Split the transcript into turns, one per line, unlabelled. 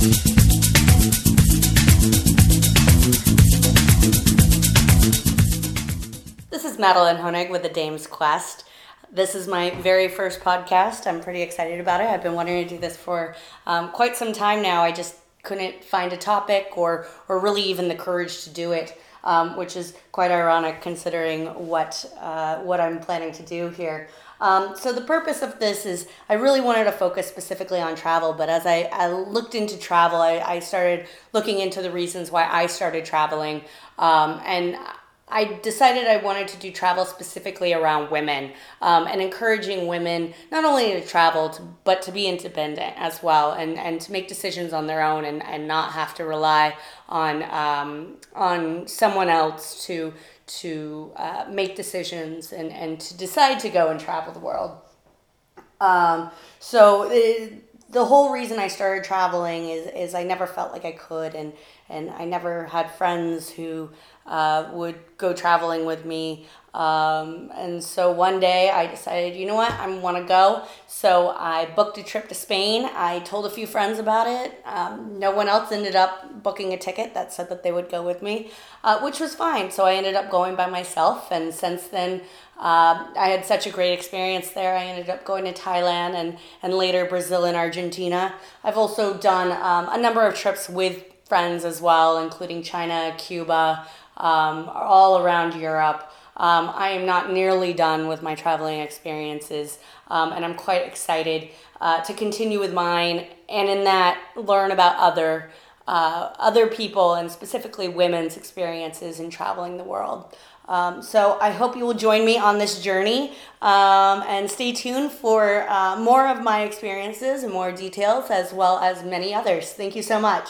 This is Madeline Honig with the Dame's Quest. This is my very first podcast. I'm pretty excited about it. I've been wanting to do this for um, quite some time now. I just couldn't find a topic or, or really even the courage to do it, um, which is quite ironic considering what, uh, what I'm planning to do here. Um, so the purpose of this is I really wanted to focus specifically on travel, but as I, I looked into travel, I, I started looking into the reasons why I started traveling. Um, and I decided I wanted to do travel specifically around women um, and encouraging women not only to travel, to, but to be independent as well and, and to make decisions on their own and, and not have to rely on, um, on someone else to, to uh, make decisions and, and to decide to go and travel the world. Um, so it, the whole reason I started traveling is, is I never felt like I could and, and I never had friends who uh, would go traveling with me. Um, and so one day I decided, you know what, I want to go. So I booked a trip to Spain. I told a few friends about it. Um, no one else ended up booking a ticket that said that they would go with me, uh, which was fine. So I ended up going by myself. And since then, uh, I had such a great experience there. I ended up going to Thailand and, and later Brazil and Argentina. I've also done um, a number of trips with friends as well, including China, Cuba, um, all around Europe. Um, I am not nearly done with my traveling experiences, um, and I'm quite excited uh, to continue with mine, and in that learn about other uh, other people and specifically women's experiences in traveling the world. Um, so I hope you will join me on this journey um, and stay tuned for uh, more of my experiences and more details as well as many others. Thank you so much.